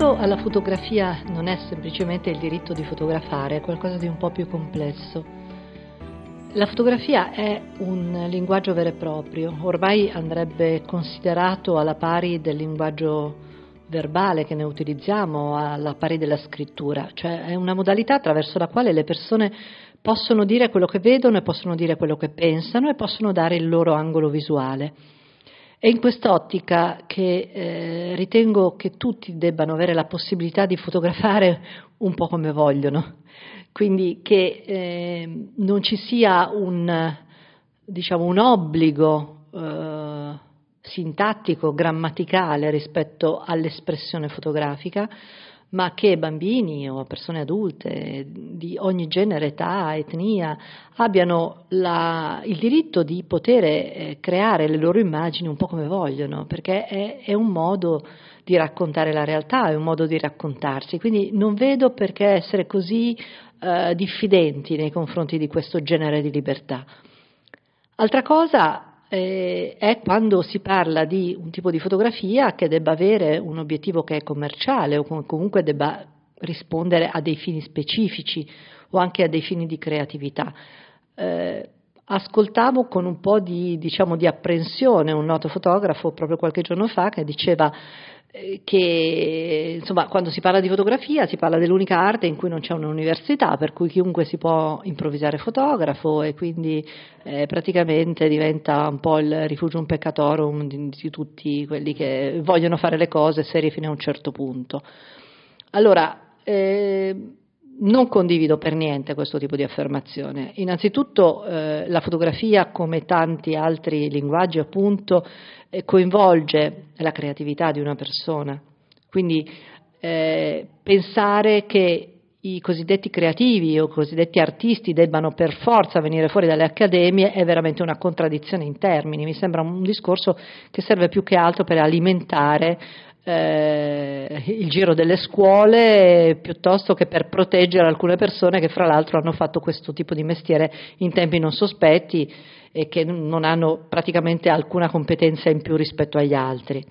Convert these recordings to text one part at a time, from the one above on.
diritto alla fotografia non è semplicemente il diritto di fotografare, è qualcosa di un po' più complesso. La fotografia è un linguaggio vero e proprio, ormai andrebbe considerato alla pari del linguaggio verbale che ne utilizziamo, alla pari della scrittura, cioè è una modalità attraverso la quale le persone possono dire quello che vedono e possono dire quello che pensano e possono dare il loro angolo visuale. È in quest'ottica che eh, ritengo che tutti debbano avere la possibilità di fotografare un po' come vogliono, quindi che eh, non ci sia un, diciamo, un obbligo eh, sintattico, grammaticale rispetto all'espressione fotografica, ma che bambini o persone adulte di ogni genere, età, etnia abbiano la, il diritto di poter eh, creare le loro immagini un po' come vogliono, perché è, è, un modo di raccontare la realtà, è un modo di raccontarsi. Quindi non vedo perché essere così eh, diffidenti nei confronti di questo genere di libertà. Altra cosa eh, è quando si parla di un tipo di fotografia che debba avere un obiettivo che è commerciale o comunque debba rispondere a dei fini specifici o anche a dei fini di creatività. Eh, ascoltavo con un po' di, diciamo, di apprensione un noto fotografo proprio qualche giorno fa che diceva eh, che insomma, quando si parla di fotografia si parla dell'unica arte in cui non c'è un'università, per cui chiunque si può improvvisare fotografo e quindi eh, praticamente diventa un po' il rifugium peccatorum di, di, tutti quelli che vogliono fare le cose serie fino a un certo punto. Allora, eh, non condivido per niente questo tipo di affermazione. Innanzitutto eh, la fotografia, come tanti altri linguaggi, appunto, eh, coinvolge la creatività di una persona. Quindi eh, pensare che i cosiddetti creativi o cosiddetti artisti debbano per forza venire fuori dalle accademie è veramente una contraddizione in termini. Mi sembra un discorso che serve più che altro per alimentare eh, il giro delle scuole piuttosto che per proteggere alcune persone che fra l'altro hanno fatto questo tipo di mestiere in tempi non sospetti e che non hanno praticamente alcuna competenza in più rispetto agli altri.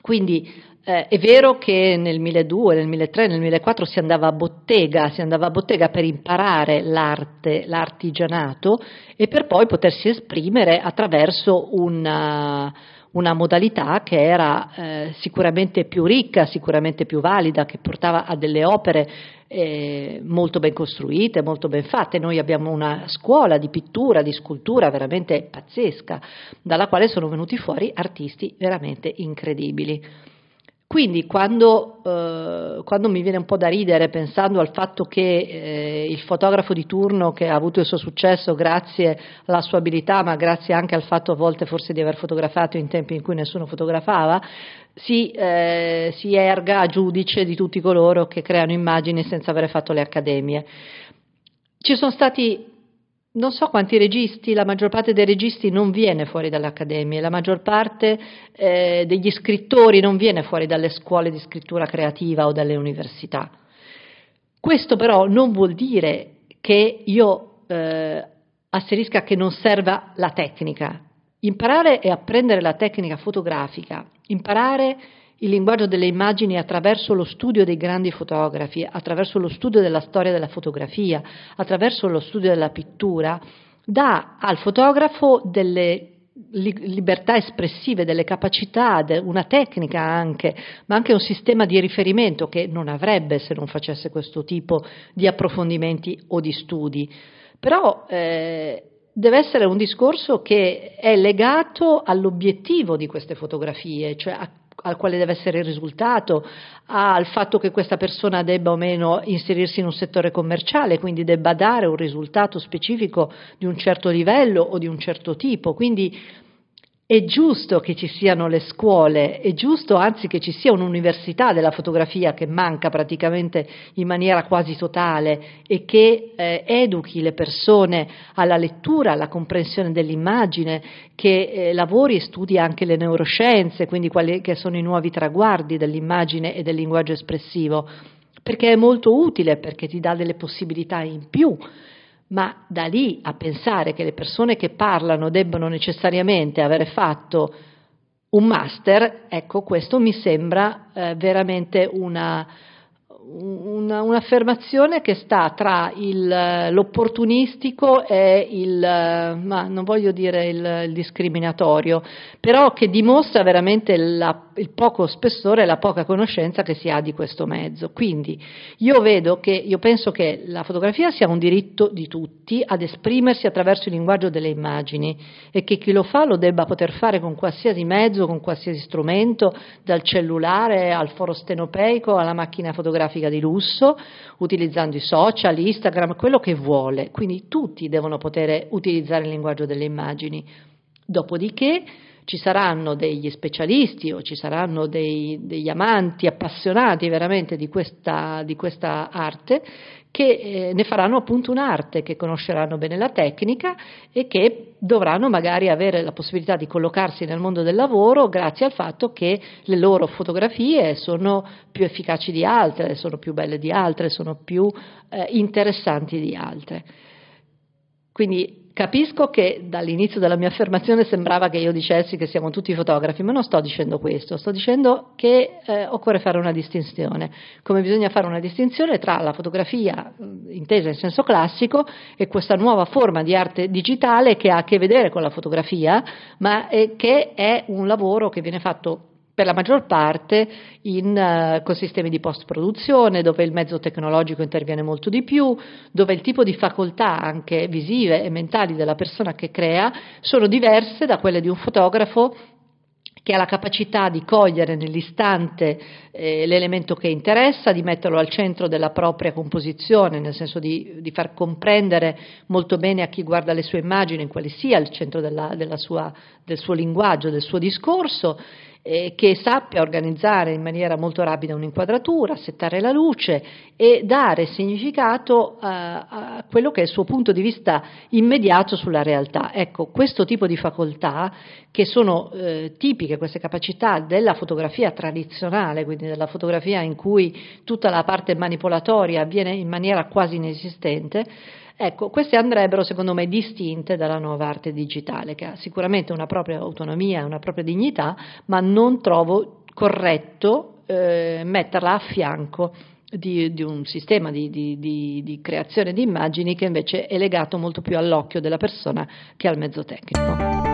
Quindi eh, è vero che nel 2002, nel 2003, nel 2004 si andava a bottega, si andava a bottega per imparare l'arte, l'artigianato e per poi potersi esprimere attraverso una una modalità che era eh, sicuramente più ricca, sicuramente più valida, che portava a delle opere eh, molto ben costruite, molto ben fatte. Noi abbiamo una scuola di pittura, di scultura veramente pazzesca, dalla quale sono venuti fuori artisti veramente incredibili. Quindi quando, eh, quando, mi viene un po' da ridere pensando al fatto che eh, il fotografo di turno che ha avuto il suo successo grazie alla sua abilità, ma grazie anche al fatto a volte forse di aver fotografato in tempi in cui nessuno fotografava, si, eh, si erga a giudice di tutti coloro che creano immagini senza aver fatto le accademie. Ci sono stati non so quanti registi, la maggior parte dei registi non viene fuori dalle accademie, la maggior parte eh, degli scrittori non viene fuori dalle scuole di scrittura creativa o dalle università. Questo però non vuol dire che io eh, asserisca che non serva la tecnica. Imparare e apprendere la tecnica fotografica, imparare il linguaggio delle immagini attraverso lo studio dei grandi fotografi, attraverso lo studio della storia della fotografia, attraverso lo studio della pittura, dà al fotografo delle libertà espressive, delle capacità, una tecnica anche, ma anche un sistema di riferimento che non avrebbe se non facesse questo tipo di approfondimenti o di studi. Però eh, deve essere un discorso che è legato all'obiettivo di queste fotografie, cioè a al quale deve essere il risultato, al fatto che questa persona debba o meno inserirsi in un settore commerciale, quindi debba dare un risultato specifico di un certo livello o di un certo tipo. Quindi è giusto che ci siano le scuole, è giusto anzi che ci sia un'università della fotografia che manca praticamente in maniera quasi totale e che eh, educhi le persone alla lettura, alla comprensione dell'immagine, che eh, lavori e studi anche le neuroscienze, quindi quali che sono i nuovi traguardi dell'immagine e del linguaggio espressivo, perché è molto utile, perché ti dà delle possibilità in più ma da lì a pensare che le persone che parlano debbano necessariamente avere fatto un master, ecco, questo mi sembra eh, veramente una, una, un'affermazione che sta tra il, l'opportunistico e il, ma non voglio dire il, il discriminatorio, però che dimostra veramente la, il poco spessore e la poca conoscenza che si ha di questo mezzo. Quindi io vedo che, io penso che la fotografia sia un diritto di tutti ad esprimersi attraverso il linguaggio delle immagini e che chi lo fa lo debba poter fare con qualsiasi mezzo, con qualsiasi strumento, dal cellulare al foro stenopeico alla macchina fotografica fotografica di lusso, utilizzando i social, Instagram, quello che vuole. Quindi tutti devono poter utilizzare il linguaggio delle immagini. Dopodiché ci saranno degli specialisti o ci saranno dei, degli amanti appassionati veramente di questa, di questa arte che eh, ne faranno appunto un'arte, che conosceranno bene la tecnica e che dovranno magari avere la possibilità di collocarsi nel mondo del lavoro grazie al fatto che le loro fotografie sono più efficaci di altre, sono più belle di altre, sono più eh, interessanti di altre. Quindi Capisco che dall'inizio della mia affermazione sembrava che io dicessi che siamo tutti fotografi, ma non sto dicendo questo, sto dicendo che eh, occorre fare una distinzione, come bisogna fare una distinzione tra la fotografia intesa in senso classico e questa nuova forma di arte digitale che ha a che vedere con la fotografia, ma eh, che è un lavoro che viene fatto per la maggior parte in, uh, con sistemi di post-produzione, dove il mezzo tecnologico interviene molto di più, dove il tipo di facoltà anche visive e mentali della persona che crea sono diverse da quelle di un fotografo che ha la capacità di cogliere nell'istante eh, l'elemento che interessa, di metterlo al centro della propria composizione, nel senso di, di, far comprendere molto bene a chi guarda le sue immagini quale sia il centro della, della sua, del suo linguaggio, del suo discorso eh, che sappia organizzare in maniera molto rapida un'inquadratura, settare la luce e dare significato a, a quello che è il suo punto di vista immediato sulla realtà. Ecco, questo tipo di facoltà, che sono eh, tipiche, queste capacità della fotografia tradizionale, quindi della fotografia in cui tutta la parte manipolatoria avviene in maniera quasi inesistente, Ecco, queste andrebbero secondo me distinte dalla nuova arte digitale, che ha sicuramente una propria autonomia una propria dignità, ma non trovo corretto eh, metterla a fianco di, di un sistema di, di, di, creazione di immagini che invece è legato molto più all'occhio della persona che al mezzo tecnico.